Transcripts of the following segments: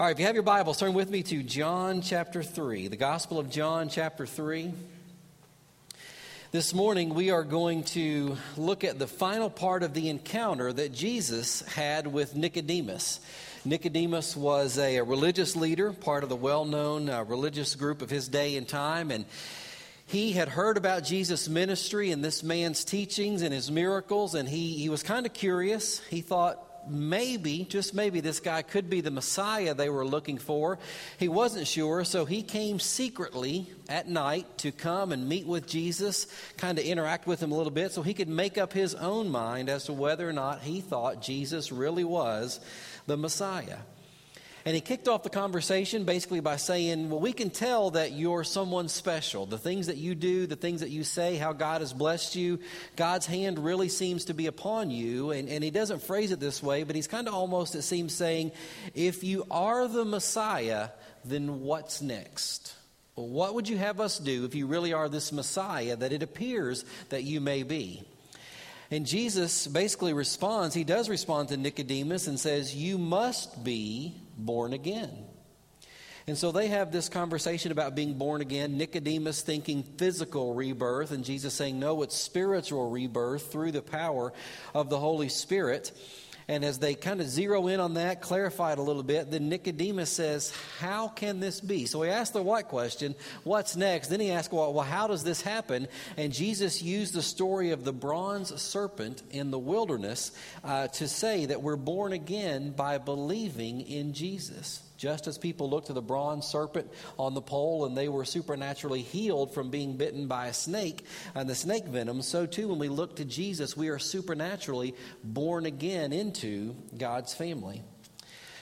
All right, if you have your Bibles, turn with me to John chapter 3, the Gospel of John chapter 3. This morning, we are going to look at the final part of the encounter that Jesus had with Nicodemus. Nicodemus was a, a religious leader, part of the well known uh, religious group of his day and time, and he had heard about Jesus' ministry and this man's teachings and his miracles, and he, he was kind of curious. He thought, maybe, just maybe, this guy could be the Messiah they were looking for. He wasn't sure, so he came secretly at night to come and meet with Jesus, kind of interact with him a little bit, so he could make up his own mind as to whether or not he thought Jesus really was the Messiah. And he kicked off the conversation basically by saying, Well, we can tell that you're someone special. The things that you do, the things that you say, how God has blessed you, God's hand really seems to be upon you. And, and he doesn't phrase it this way, but he's kind of almost, it seems, saying, If you are the Messiah, then what's next? Well, what would you have us do if you really are this Messiah that it appears that you may be? And Jesus basically responds, he does respond to Nicodemus and says, You must be born again. And so they have this conversation about being born again. Nicodemus thinking physical rebirth, and Jesus saying, No, it's spiritual rebirth through the power of the Holy Spirit. And as they kind of zero in on that, clarify it a little bit, then Nicodemus says, How can this be? So he asked the what question, What's next? Then he asked, Well, well how does this happen? And Jesus used the story of the bronze serpent in the wilderness uh, to say that we're born again by believing in Jesus. Just as people looked to the bronze serpent on the pole and they were supernaturally healed from being bitten by a snake and the snake venom, so too when we look to Jesus, we are supernaturally born again into God's family.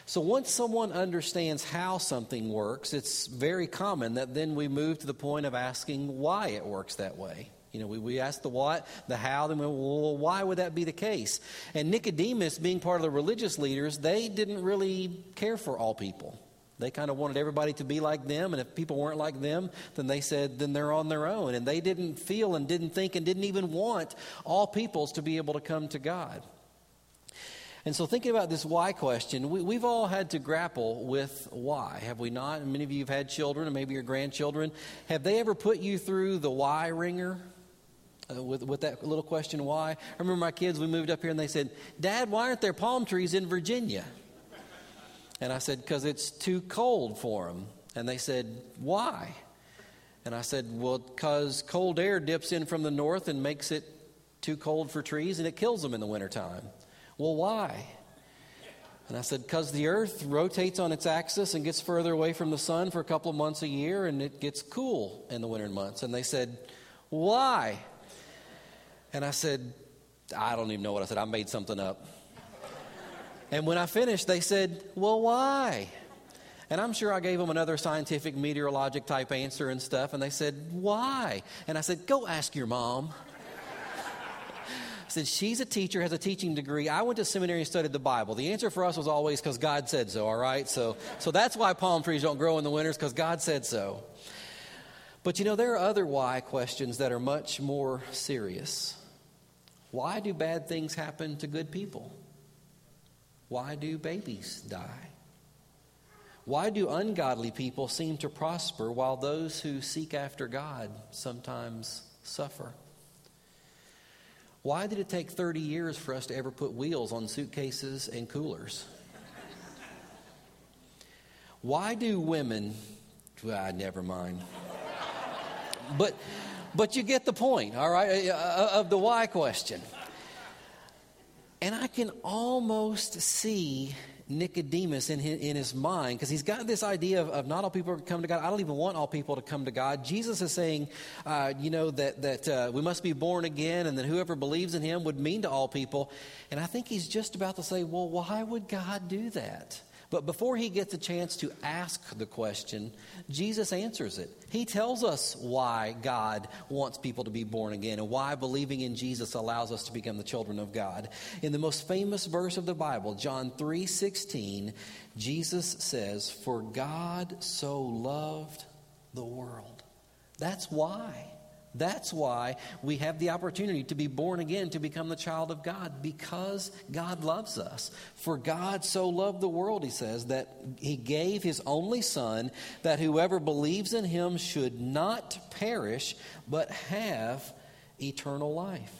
So once someone understands how something works, it's very common that then we move to the point of asking why it works that way. You know, we, we ask the what, the how, then we, well, why would that be the case? And Nicodemus, being part of the religious leaders, they didn't really care for all people. They kind of wanted everybody to be like them, and if people weren't like them, then they said, then they're on their own. And they didn't feel and didn't think and didn't even want all peoples to be able to come to God. And so, thinking about this why question, we, have all had to grapple with why, have we not? And many of you have had children, and maybe your grandchildren. Have they ever put you through the why ringer? Uh, with, with that little question, why? I remember my kids, we moved up here and they said, Dad, why aren't there palm trees in Virginia? And I said, Because it's too cold for them. And they said, Why? And I said, Well, because cold air dips in from the north and makes it too cold for trees and it kills them in the wintertime. Well, why? And I said, Because the earth rotates on its axis and gets further away from the sun for a couple of months a year and it gets cool in the winter months. And they said, Why? And I said, I don't even know what I said. I made something up. and when I finished, they said, Well, why? And I'm sure I gave them another scientific meteorologic type answer and stuff. And they said, Why? And I said, Go ask your mom. I said, She's a teacher, has a teaching degree. I went to seminary and studied the Bible. The answer for us was always because God said so, all right? So, so that's why palm trees don't grow in the winters, because God said so. But you know, there are other why questions that are much more serious. Why do bad things happen to good people? Why do babies die? Why do ungodly people seem to prosper while those who seek after God sometimes suffer? Why did it take 30 years for us to ever put wheels on suitcases and coolers? Why do women, well, never mind. But but you get the point, all right, uh, uh, of the why question. And I can almost see Nicodemus in his, in his mind because he's got this idea of, of, not all people come to God. I don't even want all people to come to God. Jesus is saying, uh, you know, that, that uh, we must be born again and that whoever believes in him would mean to all people. And I think he's just about to say, well, why would God do that? But before he gets a chance to ask the question, Jesus answers it. He tells us why God wants people to be born again and why believing in Jesus allows us to become the children of God. In the most famous verse of the Bible, John 3:16, Jesus says, "For God so loved the world." That's why That's why we have the opportunity to be born again, to become the child of God, because God loves us. For God so loved the world, he says, that he gave his only Son, that whoever believes in him should not perish, but have eternal life.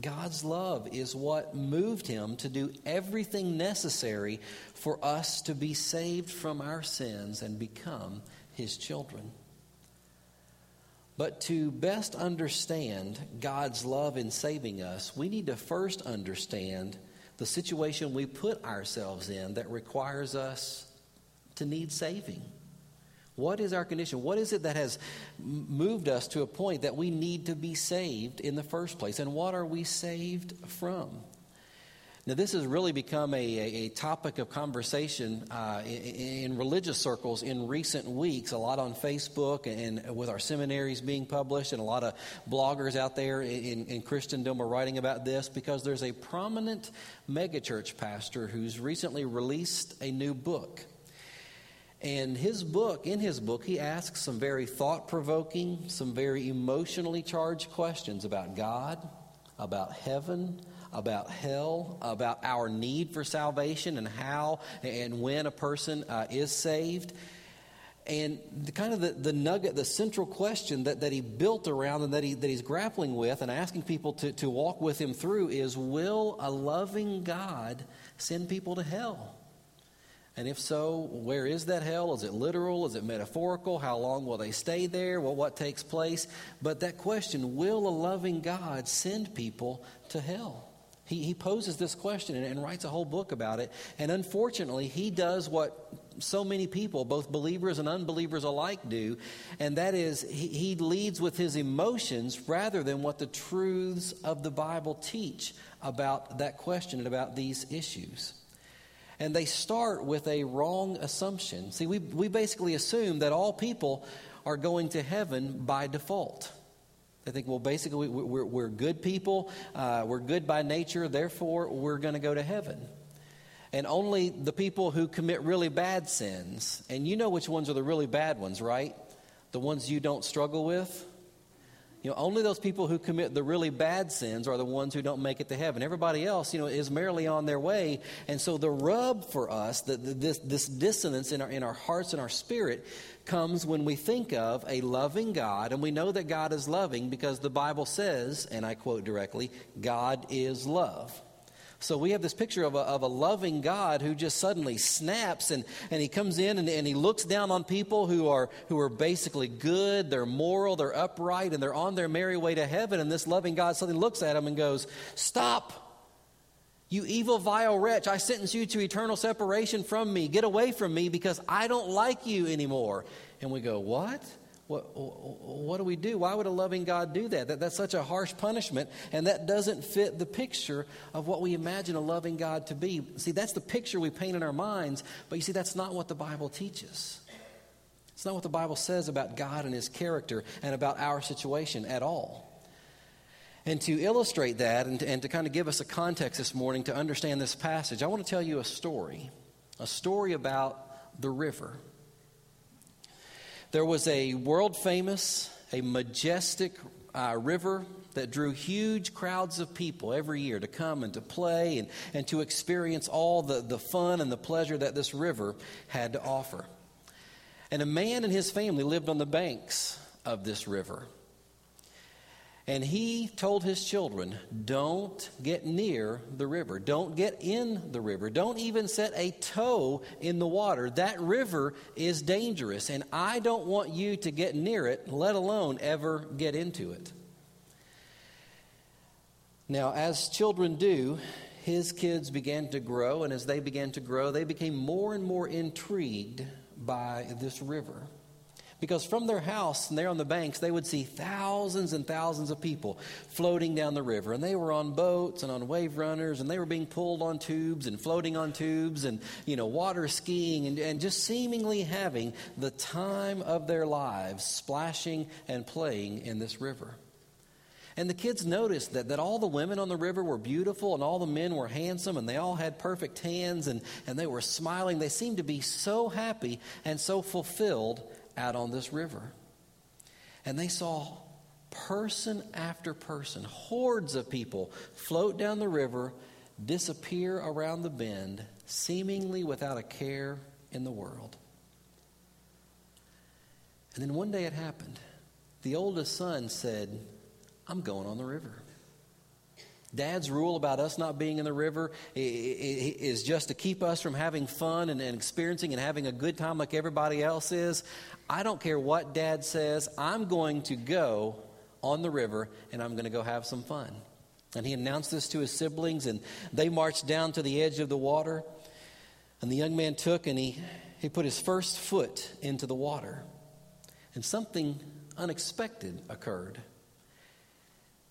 God's love is what moved him to do everything necessary for us to be saved from our sins and become his children. But to best understand God's love in saving us, we need to first understand the situation we put ourselves in that requires us to need saving. What is our condition? What is it that has moved us to a point that we need to be saved in the first place? And what are we saved from? Now, this has really become a, a, topic of conversation uh, in, in, religious circles in recent weeks, a lot on Facebook and with our seminaries being published, and a lot of bloggers out there in, in Christendom are writing about this because there's a prominent megachurch pastor who's recently released a new book. And his book, in his book, he asks some very thought provoking, some very emotionally charged questions about God, about heaven, about hell, about our need for salvation and how and when a person uh, is saved. And the, kind of the, the nugget, the central question that, that he built around and that, he, that he's grappling with and asking people to, to walk with him through is Will a loving God send people to hell? And if so, where is that hell? Is it literal? Is it metaphorical? How long will they stay there? Well, what takes place? But that question will a loving God send people to hell? He, he poses this question and, and writes a whole book about it. And unfortunately, he does what so many people, both believers and unbelievers alike, do, and that is he, he leads with his emotions rather than what the truths of the Bible teach about that question and about these issues. And they start with a wrong assumption. See, we, we basically assume that all people are going to heaven by default. They think, well, basically, we're, we're good people, uh, we're good by nature, therefore, we're going to go to heaven. And only the people who commit really bad sins, and you know which ones are the really bad ones, right? The ones you don't struggle with. You know, only those people who commit the really bad sins are the ones who don't make it to heaven. Everybody else, you know, is merely on their way. And so the rub for us, the, the, this, this dissonance in our, in our hearts and our spirit, comes when we think of a loving God. And we know that God is loving because the Bible says, and I quote directly, God is love. So we have this picture of a, of a loving God who just suddenly snaps and, and he comes in and, and he looks down on people who are, who are basically good, they're moral, they're upright, and they're on their merry way to heaven. And this loving God suddenly looks at them and goes, Stop! You evil, vile wretch, I sentence you to eternal separation from me. Get away from me because I don't like you anymore. And we go, What? What, what do we do? Why would a loving God do that? that? That's such a harsh punishment, and that doesn't fit the picture of what we imagine a loving God to be. See, that's the picture we paint in our minds, but you see, that's not what the Bible teaches. It's not what the Bible says about God and His character and about our situation at all. And to illustrate that and to, and to kind of give us a context this morning to understand this passage, I want to tell you a story, a story about the river. There was a world famous, a majestic uh, river that drew huge crowds of people every year to come and to play and, and to experience all the, the fun and the pleasure that this river had to offer. And a man and his family lived on the banks of this river. And he told his children, Don't get near the river. Don't get in the river. Don't even set a toe in the water. That river is dangerous, and I don't want you to get near it, let alone ever get into it. Now, as children do, his kids began to grow, and as they began to grow, they became more and more intrigued by this river. Because from their house and there on the banks, they would see thousands and thousands of people floating down the river. And they were on boats and on wave runners, and they were being pulled on tubes and floating on tubes and, you know, water skiing and, and just seemingly having the time of their lives splashing and playing in this river. And the kids noticed that, that all the women on the river were beautiful and all the men were handsome and they all had perfect hands and, and they were smiling. They seemed to be so happy and so fulfilled out on this river. And they saw person after person, hordes of people, float down the river, disappear around the bend, seemingly without a care in the world. And then one day it happened. The oldest son said, I'm going on the river. Dad's rule about us not being in the river is just to keep us from having fun and experiencing and having a good time like everybody else is. I don't care what dad says, I'm going to go on the river and I'm going to go have some fun. And he announced this to his siblings, and they marched down to the edge of the water. And the young man took and he, he put his first foot into the water. And something unexpected occurred.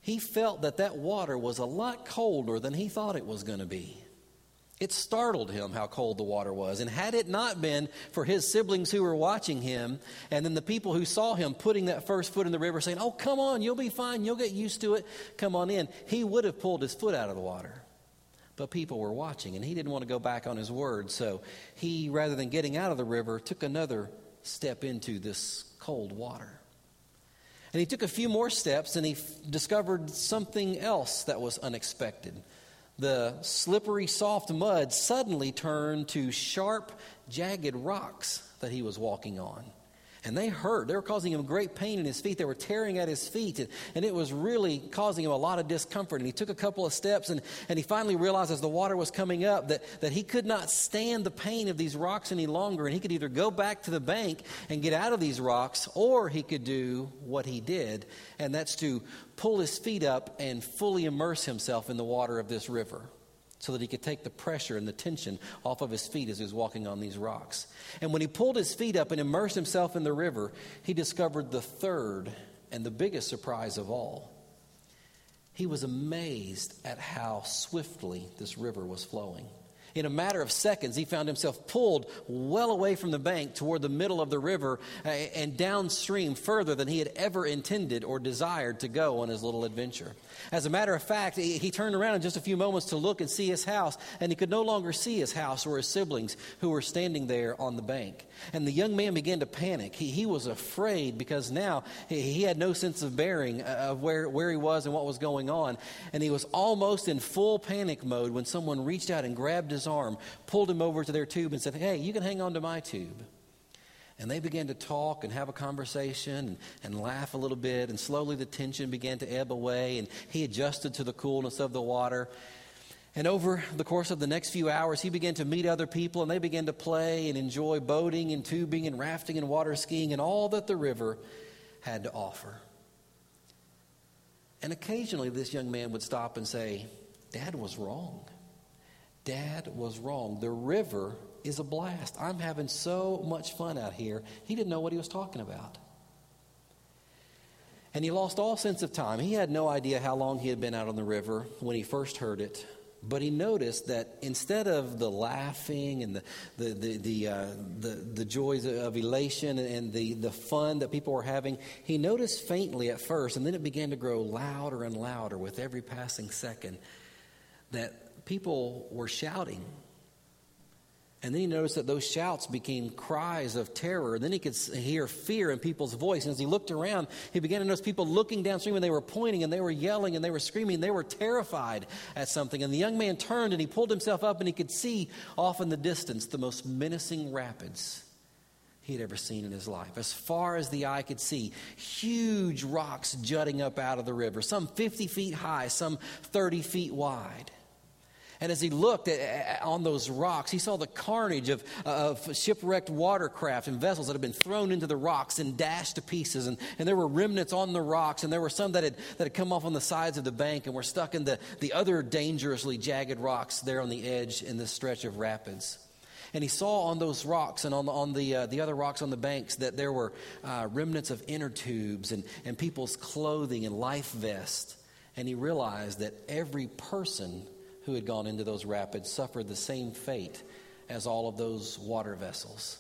He felt that that water was a lot colder than he thought it was going to be. It startled him how cold the water was. And had it not been for his siblings who were watching him, and then the people who saw him putting that first foot in the river saying, Oh, come on, you'll be fine, you'll get used to it, come on in, he would have pulled his foot out of the water. But people were watching, and he didn't want to go back on his word. So he, rather than getting out of the river, took another step into this cold water. And he took a few more steps and he f- discovered something else that was unexpected. The slippery, soft mud suddenly turned to sharp, jagged rocks that he was walking on. And they hurt. They were causing him great pain in his feet. They were tearing at his feet, and, and it was really causing him a lot of discomfort. And he took a couple of steps, and, and he finally realized as the water was coming up that, that he could not stand the pain of these rocks any longer. And he could either go back to the bank and get out of these rocks, or he could do what he did, and that's to pull his feet up and fully immerse himself in the water of this river so that he could take the pressure and the tension off of his feet as he was walking on these rocks. And when he pulled his feet up and immersed himself in the river, he discovered the third and the biggest surprise of all. He was amazed at how swiftly this river was flowing. In a matter of seconds, he found himself pulled well away from the bank toward the middle of the river uh, and downstream further than he had ever intended or desired to go on his little adventure. As a matter of fact, he turned around in just a few moments to look and see his house, and he could no longer see his house or his siblings who were standing there on the bank. And the young man began to panic. He, he was afraid because now he, had no sense of bearing uh, of where, where he was and what was going on. And he was almost in full panic mode when someone reached out and grabbed his arm, pulled him over to their tube, and said, Hey, you can hang on to my tube. And they began to talk and have a conversation and, and, laugh a little bit. And slowly the tension began to ebb away. And he adjusted to the coolness of the water. And over the course of the next few hours, he began to meet other people. And they began to play and enjoy boating and tubing and rafting and water skiing and all that the river had to offer. And occasionally this young man would stop and say, Dad was wrong. Dad was wrong. The river is a blast. I'm having so much fun out here. He didn't know what he was talking about. And he lost all sense of time. He had no idea how long he had been out on the river when he first heard it. But he noticed that instead of the laughing and the, the, the, the, uh, the, the joys of elation and the, the fun that people were having, he noticed faintly at first, and then it began to grow louder and louder with every passing second, that people were shouting and then he noticed that those shouts became cries of terror. And then he could hear fear in people's voice. And as he looked around, he began to notice people looking downstream and they were pointing and they were yelling and they were screaming. They were terrified at something. And the young man turned and he pulled himself up and he could see off in the distance the most menacing rapids he had ever seen in his life. As far as the eye could see, huge rocks jutting up out of the river, some 50 feet high, some 30 feet wide. And as he looked at, on those rocks, he saw the carnage of, of shipwrecked watercraft and vessels that had been thrown into the rocks and dashed to pieces. And, and there were remnants on the rocks, and there were some that had, that had come off on the sides of the bank and were stuck in the, the other dangerously jagged rocks there on the edge in this stretch of rapids. And he saw on those rocks and on the, on the, uh, the other rocks on the banks that there were uh, remnants of inner tubes and, and people's clothing and life vests. And he realized that every person who had gone into those rapids suffered the same fate as all of those water vessels.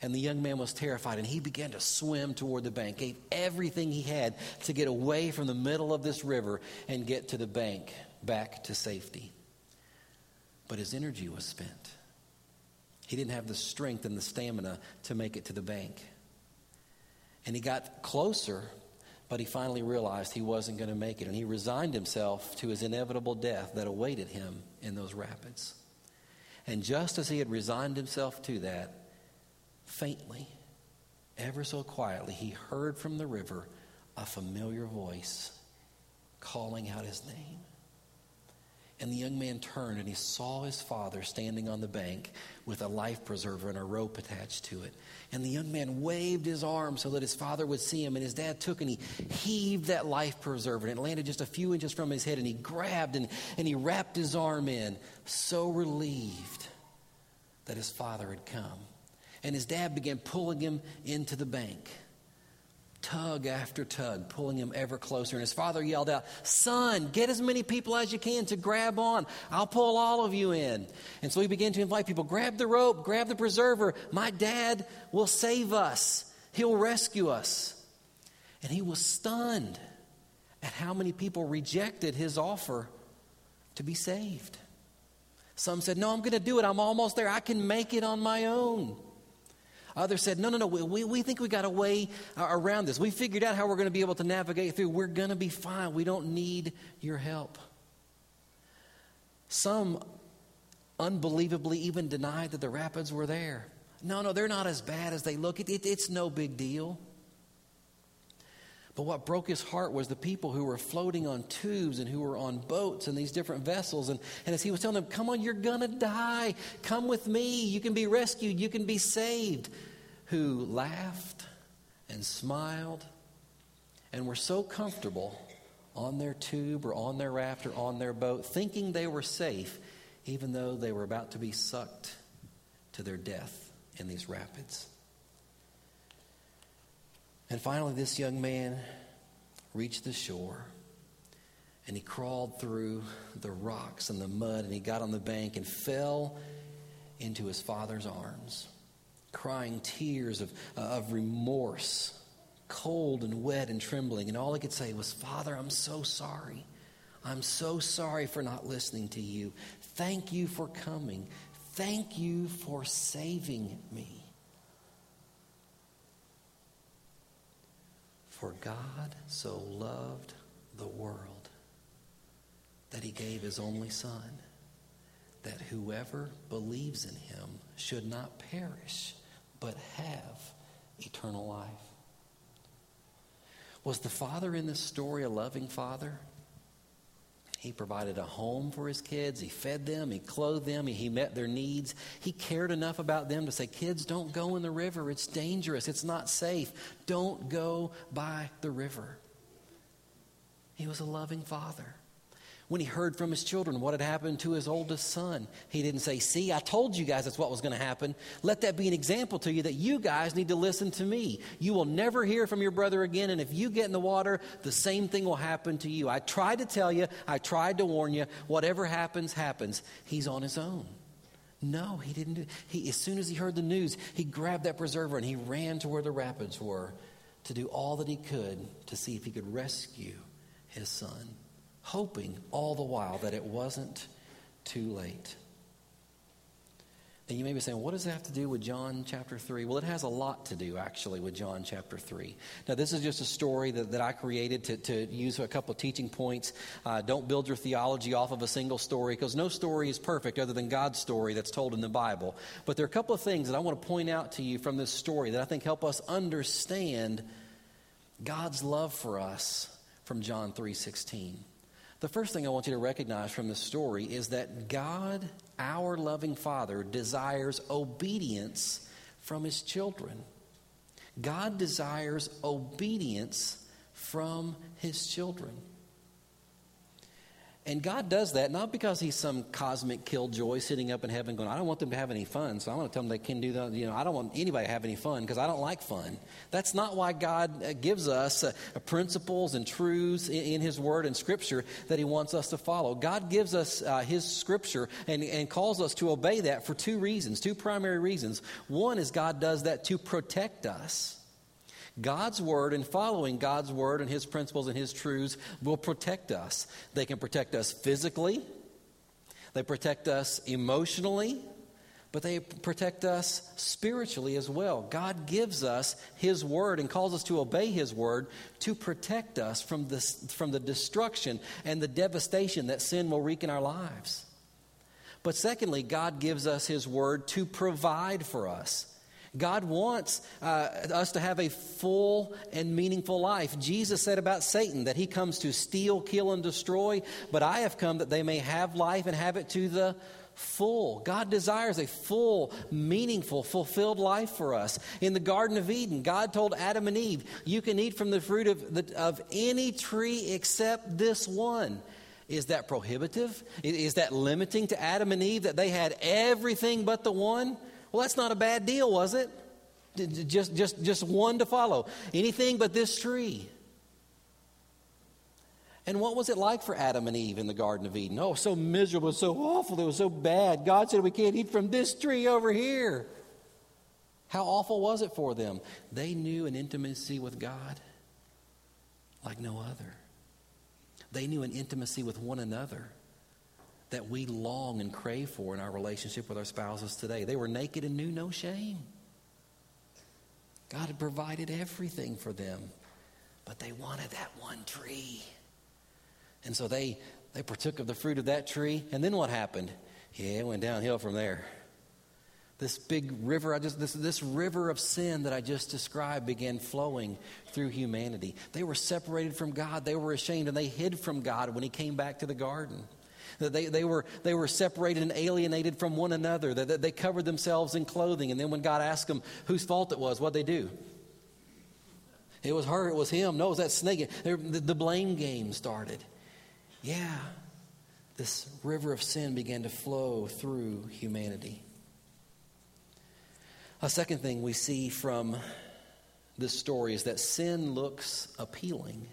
And the young man was terrified, and he began to swim toward the bank, gave everything he had to get away from the middle of this river and get to the bank back to safety. But his energy was spent. He didn't have the strength and the stamina to make it to the bank. And he got closer But he finally realized he wasn't going to make it, and he resigned himself to his inevitable death that awaited him in those rapids. And just as he had resigned himself to that, faintly, ever so quietly, he heard from the river a familiar voice calling out his name. And the young man turned and he saw his father standing on the bank with a life preserver and a rope attached to it. And the young man waved his arm so that his father would see him. And his dad took and he heaved that life preserver and it landed just a few inches from his head. And he grabbed and, and he wrapped his arm in, so relieved that his father had come. And his dad began pulling him into the bank tug after tug, pulling him ever closer. And his father yelled out, Son, get as many people as you can to grab on. I'll pull all of you in. And so he began to invite people grab the rope, grab the preserver. My dad will save us, he'll rescue us. And he was stunned at how many people rejected his offer to be saved. Some said, No, I'm going to do it. I'm almost there. I can make it on my own. Others said, no, no, no, we, we think we got a way uh, around this. We figured out how we're going to be able to navigate through. We're going to be fine. We don't need your help. Some unbelievably even denied that the rapids were there. No, no, they're not as bad as they look. It, it, it's no big deal. But what broke his heart was the people who were floating on tubes and who were on boats and these different vessels. And, and as he was telling them, Come on, you're going to die. Come with me. You can be rescued. You can be saved. Who laughed and smiled and were so comfortable on their tube or on their raft or on their boat, thinking they were safe, even though they were about to be sucked to their death in these rapids. And finally, this young man reached the shore and he crawled through the rocks and the mud and he got on the bank and fell into his father's arms, crying tears of, of remorse, cold and wet and trembling. And all he could say was, Father, I'm so sorry. I'm so sorry for not listening to you. Thank you for coming. Thank you for saving me. For God so loved the world that he gave his only Son, that whoever believes in him should not perish, but have eternal life. Was the father in this story a loving father? He provided a home for his kids. He fed them. He clothed them. He, he, met their needs. He cared enough about them to say, Kids, don't go in the river. It's dangerous. It's not safe. Don't go by the river. He was a loving father when he heard from his children what had happened to his oldest son. He didn't say, See, I told you guys that's what was going to happen. Let that be an example to you that you guys need to listen to me. You will never hear from your brother again, and if you get in the water, the same thing will happen to you. I tried to tell you, I tried to warn you. Whatever happens, happens. He's on his own. No, he didn't do he as soon as he heard the news, he grabbed that preserver and he ran to where the rapids were to do all that he could to see if he could rescue his son hoping all the while that it wasn't too late. And you may be saying, what does that have to do with John chapter 3? Well, it has a lot to do, actually, with John chapter 3. Now, this is just a story that, that I created to, to use a couple of teaching points. Uh, don't build your theology off of a single story, because no story is perfect other than God's story that's told in the Bible. But there are a couple of things that I want to point out to you from this story that I think help us understand God's love for us from John 3 16. The first thing I want you to recognize from this story is that God, our loving Father, desires obedience from his children. God desires obedience from his children. And God does that not because he's some cosmic killjoy sitting up in heaven going, I don't want them to have any fun, so I want to tell them they can do that. You know, I don't want anybody to have any fun because I don't like fun. That's not why God uh, gives us uh, principles and truths in, his word and scripture that he wants us to follow. God gives us uh, his scripture and, and calls us to obey that for two reasons, two primary reasons. One is God does that to protect us. God's word and following God's word and his principles and his truths will protect us. They can protect us physically, they protect us emotionally, but they protect us spiritually as well. God gives us His Word and calls us to obey His Word to protect us from, this, from the destruction and the devastation that sin will wreak in our lives. But secondly, God gives us His Word to provide for us. God wants uh, us to have a full and meaningful life. Jesus said about Satan that he comes to steal, kill, and destroy, but I have come that they may have life and have it to the full. God desires a full, meaningful, fulfilled life for us. In the Garden of Eden, God told Adam and Eve, You can eat from the fruit of, the, of any tree except this one. Is that prohibitive? Is that limiting to Adam and Eve that they had everything but the one? Well, that's not a bad deal, was it? Just, just, just one to follow. Anything but this tree. And what was it like for Adam and Eve in the Garden of Eden? Oh, so miserable, so awful, it was so bad. God said we can't eat from this tree over here. How awful was it for them? They knew an intimacy with God like no other. They knew an intimacy with one another that we long and crave for in our relationship with our spouses today. They were naked and knew no shame. God had provided everything for them, but they wanted that one tree. And so they, they partook of the fruit of that tree. And then what happened? Yeah, it went downhill from there. This big river, I just this, this river of sin that I just described began flowing through humanity. They were separated from God. They were ashamed and they hid from God when He came back to the garden. They, they, were, they were separated and alienated from one another. They, they covered themselves in clothing. And then when God asked them whose fault it was, what'd they do? It was her, it was him. No, it was that snake. The, the blame game started yeah, this river of sin began to flow through humanity. A second thing we see from this story is that sin looks appealing.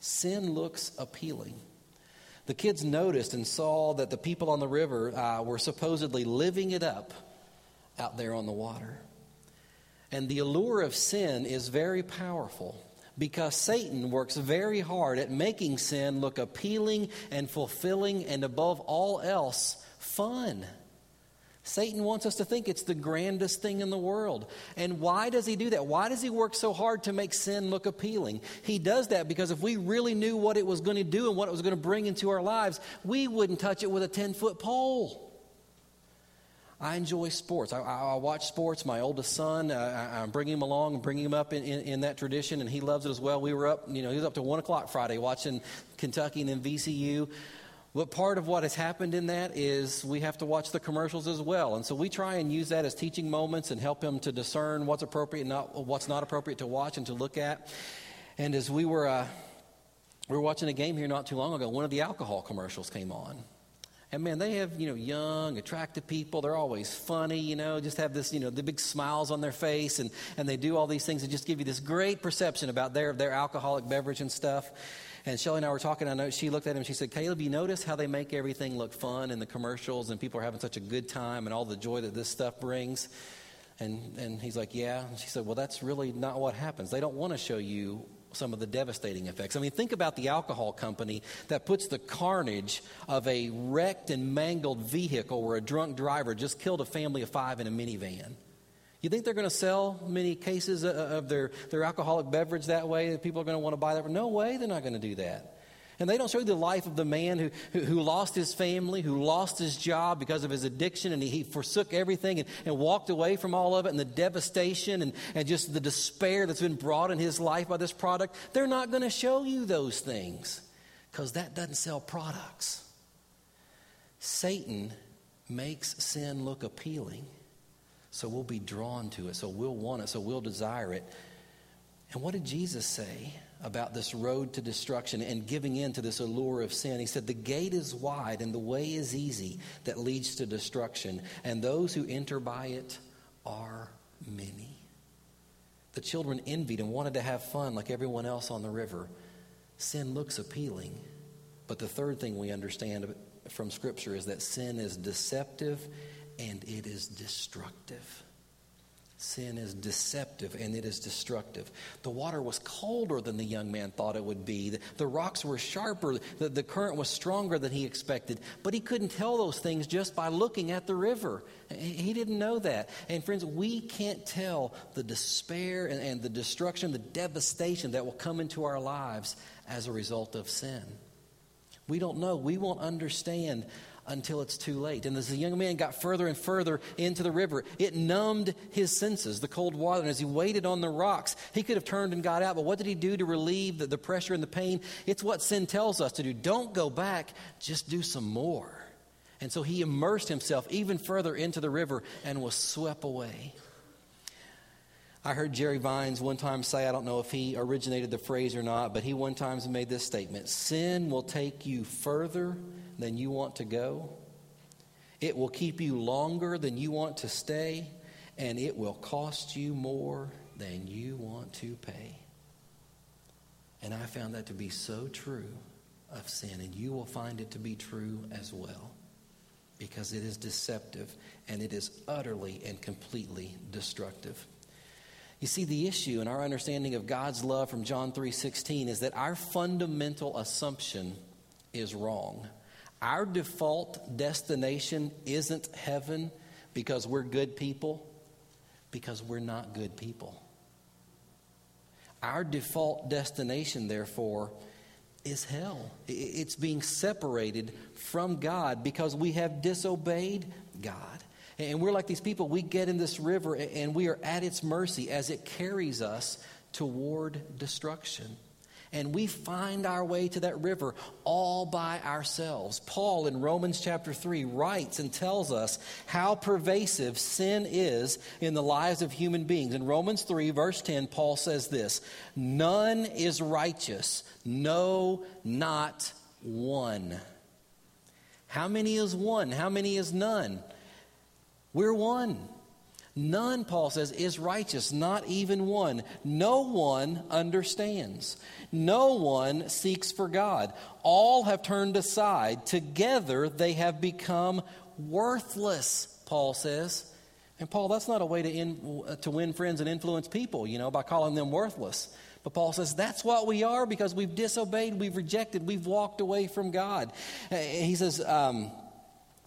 Sin looks appealing. The kids noticed and saw that the people on the river uh, were supposedly living it up out there on the water. And the allure of sin is very powerful because Satan works very hard at making sin look appealing and fulfilling and above all else, fun. Satan wants us to think it's the grandest thing in the world. And why does he do that? Why does he work so hard to make sin look appealing? He does that because if we really knew what it was going to do and what it was going to bring into our lives, we wouldn't touch it with a 10 foot pole. I enjoy sports. I, I, watch sports. My oldest son, uh, I, am bringing him along bringing him up in, in, in, that tradition, and he loves it as well. We were up, you know, he was up to 1 o'clock Friday watching Kentucky and then VCU. But part of what has happened in that is we have to watch the commercials as well. And so we try and use that as teaching moments and help him to discern what's appropriate and not, what's not appropriate to watch and to look at. And as we were, uh, we were watching a game here not too long ago, one of the alcohol commercials came on. And man, they have, you know, young, attractive people. They're always funny, you know, just have this, you know, the big smiles on their face and, and they do all these things that just give you this great perception about their, their alcoholic beverage and stuff. And Shelly and I were talking. I know she looked at him. She said, "Caleb, you notice how they make everything look fun in the commercials, and people are having such a good time, and all the joy that this stuff brings." And and he's like, "Yeah." And she said, "Well, that's really not what happens. They don't want to show you some of the devastating effects. I mean, think about the alcohol company that puts the carnage of a wrecked and mangled vehicle where a drunk driver just killed a family of five in a minivan. You think they're going to sell many cases of their, their alcoholic beverage that way? That people are going to want to buy that? No way, they're not going to do that. And they don't show you the life of the man who, who, lost his family, who lost his job because of his addiction, and he, he forsook everything and, and, walked away from all of it, and the devastation and, and just the despair that's been brought in his life by this product. They're not going to show you those things because that doesn't sell products. Satan makes sin look appealing, so we'll be drawn to it, so we'll want it, so we'll desire it. And what did Jesus say? about this road to destruction and giving in to this allure of sin. He said, The gate is wide and the way is easy that leads to destruction, and those who enter by it are many. The children envied and wanted to have fun like everyone else on the river. Sin looks appealing, but the third thing we understand from Scripture is that sin is deceptive and it is destructive. Sin is deceptive and it is destructive. The water was colder than the young man thought it would be. The, the rocks were sharper. The, the current was stronger than he expected. But he couldn't tell those things just by looking at the river. He didn't know that. And friends, we can't tell the despair and, and the destruction, the devastation that will come into our lives as a result of sin. We don't know. We won't understand until it's too late. And as the young man got further and further into the river, it numbed his senses, the cold water. And as he waited on the rocks, he could have turned and got out. But what did he do to relieve the, the pressure and the pain? It's what sin tells us to do. Don't go back, just do some more. And so he immersed himself even further into the river and was swept away. I heard Jerry Vines one time say, I don't know if he originated the phrase or not, but he one time made this statement Sin will take you further than you want to go, it will keep you longer than you want to stay, and it will cost you more than you want to pay. And I found that to be so true of sin, and you will find it to be true as well because it is deceptive and it is utterly and completely destructive. You see, the issue in our understanding of God's love from John 3:16 is that our fundamental assumption is wrong. Our default destination isn't heaven because we're good people, because we're not good people. Our default destination, therefore, is hell. It's being separated from God because we have disobeyed God. And we're like these people. We get in this river and we are at its mercy as it carries us toward destruction. And we find our way to that river all by ourselves. Paul in Romans chapter 3 writes and tells us how pervasive sin is in the lives of human beings. In Romans 3, verse 10, Paul says this None is righteous, no, not one. How many is one? How many is none? We're one. None, Paul says, is righteous, not even one. No one understands. No one seeks for God. All have turned aside. Together they have become worthless, Paul says. And Paul, that's not a way to, in, to win friends and influence people, you know, by calling them worthless. But Paul says that's what we are because we've disobeyed, we've rejected, we've walked away from God. He says, um,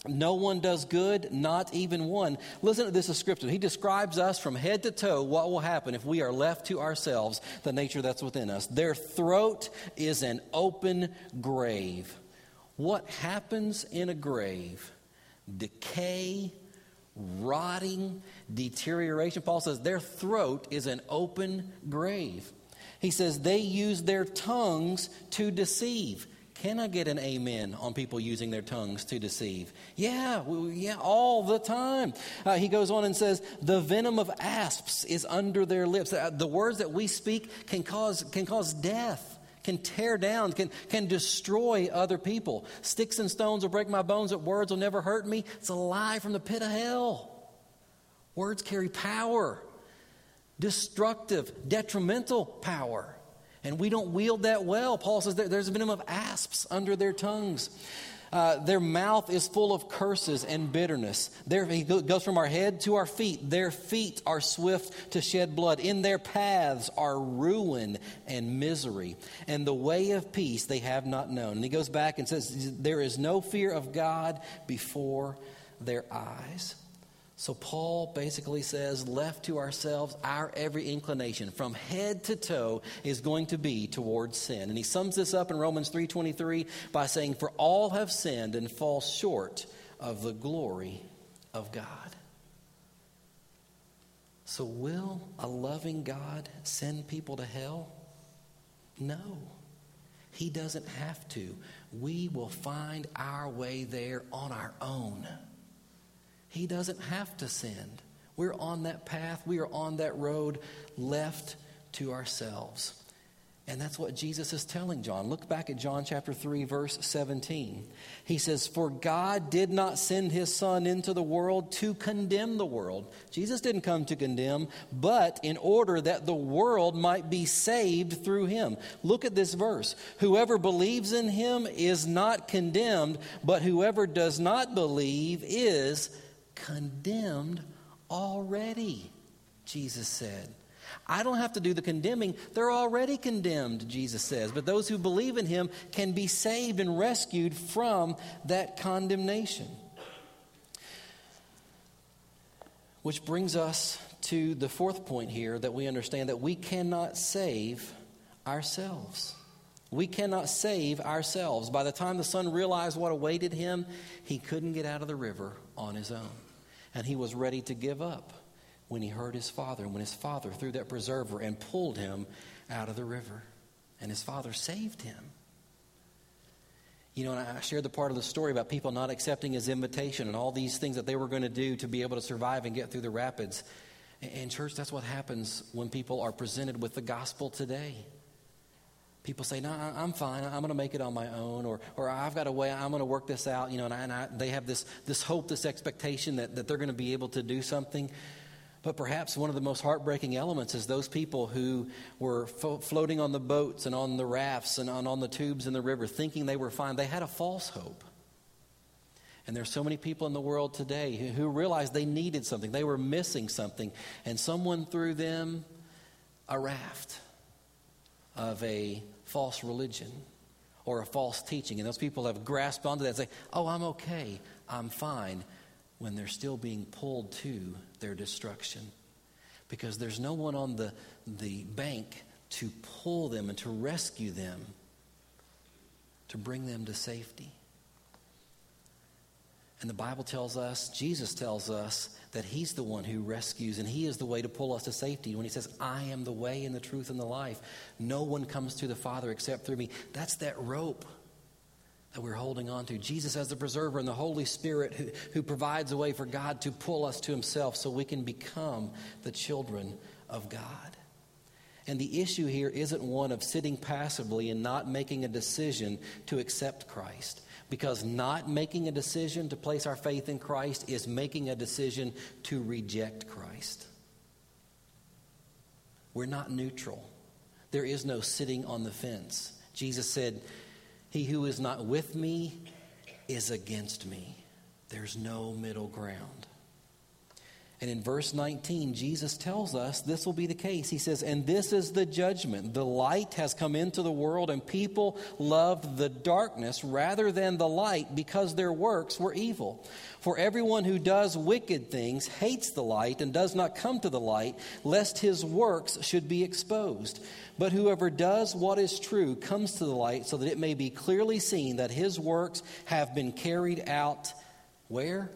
no one does good, not even one. Listen to this description. He describes us from head to toe what will happen if we are left to ourselves, the nature that's within us. Their throat is an open grave. What happens in a grave? Decay, rotting, deterioration. Paul says their throat is an open grave. He says they use their tongues to deceive. Can I get an amen on people using their tongues to deceive? Yeah, yeah, all the time. Uh, he goes on and says, The venom of asps is under their lips. Uh, the words that we speak can cause, can cause death, can tear down, can, can destroy other people. Sticks and stones will break my bones, but words will never hurt me. It's a lie from the pit of hell. Words carry power, destructive, detrimental power and we don't wield that well. Paul says there's a venom of asps under their tongues. Uh, their mouth is full of curses and bitterness. He goes from our head to our feet. Their feet are swift to shed blood. In their paths are ruin and misery. And the way of peace they have not known. And he goes back and says, There is no fear of God before their eyes. So, Paul basically says, left to ourselves, our every inclination from head to toe is going to be towards sin. And he sums this up in Romans 3.23 by saying, For all have sinned and fall short of the glory of God. So, will a loving God send people to hell? No. He doesn't have to. We will find our way there on our own. He doesn't have to send. We're on that path, we are on that road left to ourselves. And that's what Jesus is telling John. Look back at John chapter 3, verse 17. He says, For God did not send his Son into the world to condemn the world. Jesus didn't come to condemn, but in order that the world might be saved through him. Look at this verse. Whoever believes in him is not condemned, but whoever does not believe is condemned already. Jesus said. I don't have to do the condemning. They're already condemned, Jesus says. But those who believe in him can be saved and rescued from that condemnation. Which brings us to the fourth point here that we understand that we cannot save ourselves. We cannot save ourselves. By the time the son realized what awaited him, he couldn't get out of the river on his own. And he was ready to give up when he heard his father, and when his father threw that preserver and pulled him out of the river. And his father saved him. You know, and I shared the part of the story about people not accepting his invitation and all these things that they were going to do to be able to survive and get through the rapids. And, church, that's what happens when people are presented with the gospel today. People say, No, I'm fine. I'm going to make it on my own. Or, or I've got a way. I'm going to work this out. You know, and, I, and I, they have this, this hope, this expectation that, that they're going to be able to do something. But perhaps one of the most heartbreaking elements is those people who were fo- floating on the boats and on the rafts and on, on the tubes in the river thinking they were fine. They had a false hope. And there's so many people in the world today who, who realized they needed something, they were missing something, and someone threw them a raft of a false religion or a false teaching. And those people have grasped onto that and say, Oh, I'm okay, I'm fine when they're still being pulled to their destruction. Because there's no one on the, the bank to pull them and to rescue them, to bring them to safety. And the Bible tells us, Jesus tells us, that He's the one who rescues and He is the way to pull us to safety. When He says, I am the way and the truth and the life, no one comes to the Father except through me. That's that rope that we're holding on to. Jesus as the preserver and the Holy Spirit who, who provides a way for God to pull us to Himself so we can become the children of God. And the issue here isn't one of sitting passively and not making a decision to accept Christ. Because not making a decision to place our faith in Christ is making a decision to reject Christ. We're not neutral. There is no sitting on the fence. Jesus said, he who is not with me is against me. There's no middle ground. And in verse 19, Jesus tells us this will be the case. He says, And this is the judgment. The light has come into the world, and people loved the darkness rather than the light because their works were evil. For everyone who does wicked things hates the light and does not come to the light, lest his works should be exposed. But whoever does what is true comes to the light so that it may be clearly seen that his works have been carried out where?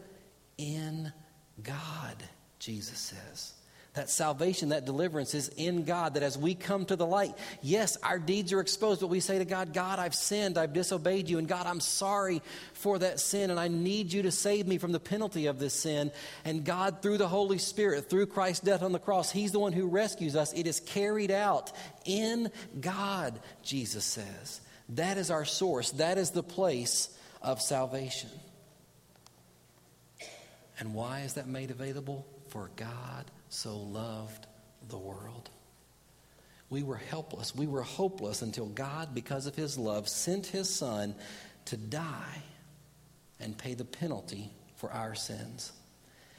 In God. Jesus says. That salvation, that deliverance is in God. That as we come to the light, yes, our deeds are exposed, but we say to God, God, I've sinned, I've disobeyed you, and God, I'm sorry for that sin, and I need you to save me from the penalty of this sin. And God, through the Holy Spirit, through Christ's death on the cross, He's the one who rescues us. It is carried out in God, Jesus says. That is our source, that is the place of salvation. And why is that made available? For God so loved the world. We were helpless. We were hopeless until God, because of his love, sent his son to die and pay the penalty for our sins.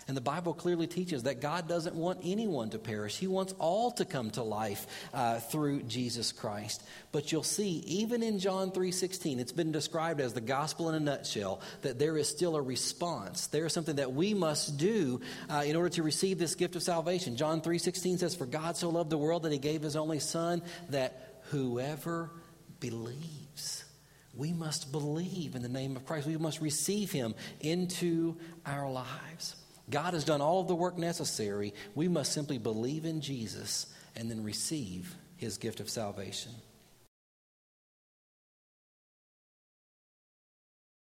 And the Bible clearly teaches that God doesn't want anyone to perish. He wants all to come to life uh, through Jesus Christ. But you'll see, even in John 3.16, it's been described as the gospel in a nutshell, that there is still a response. There is something that we must do uh, in order to receive this gift of salvation. John 3.16 says, For God so loved the world that he gave his only son, that whoever believes we must believe in the name of Christ. We must receive him into our lives. God has done all of the work necessary. We must simply believe in Jesus and then receive his gift of salvation.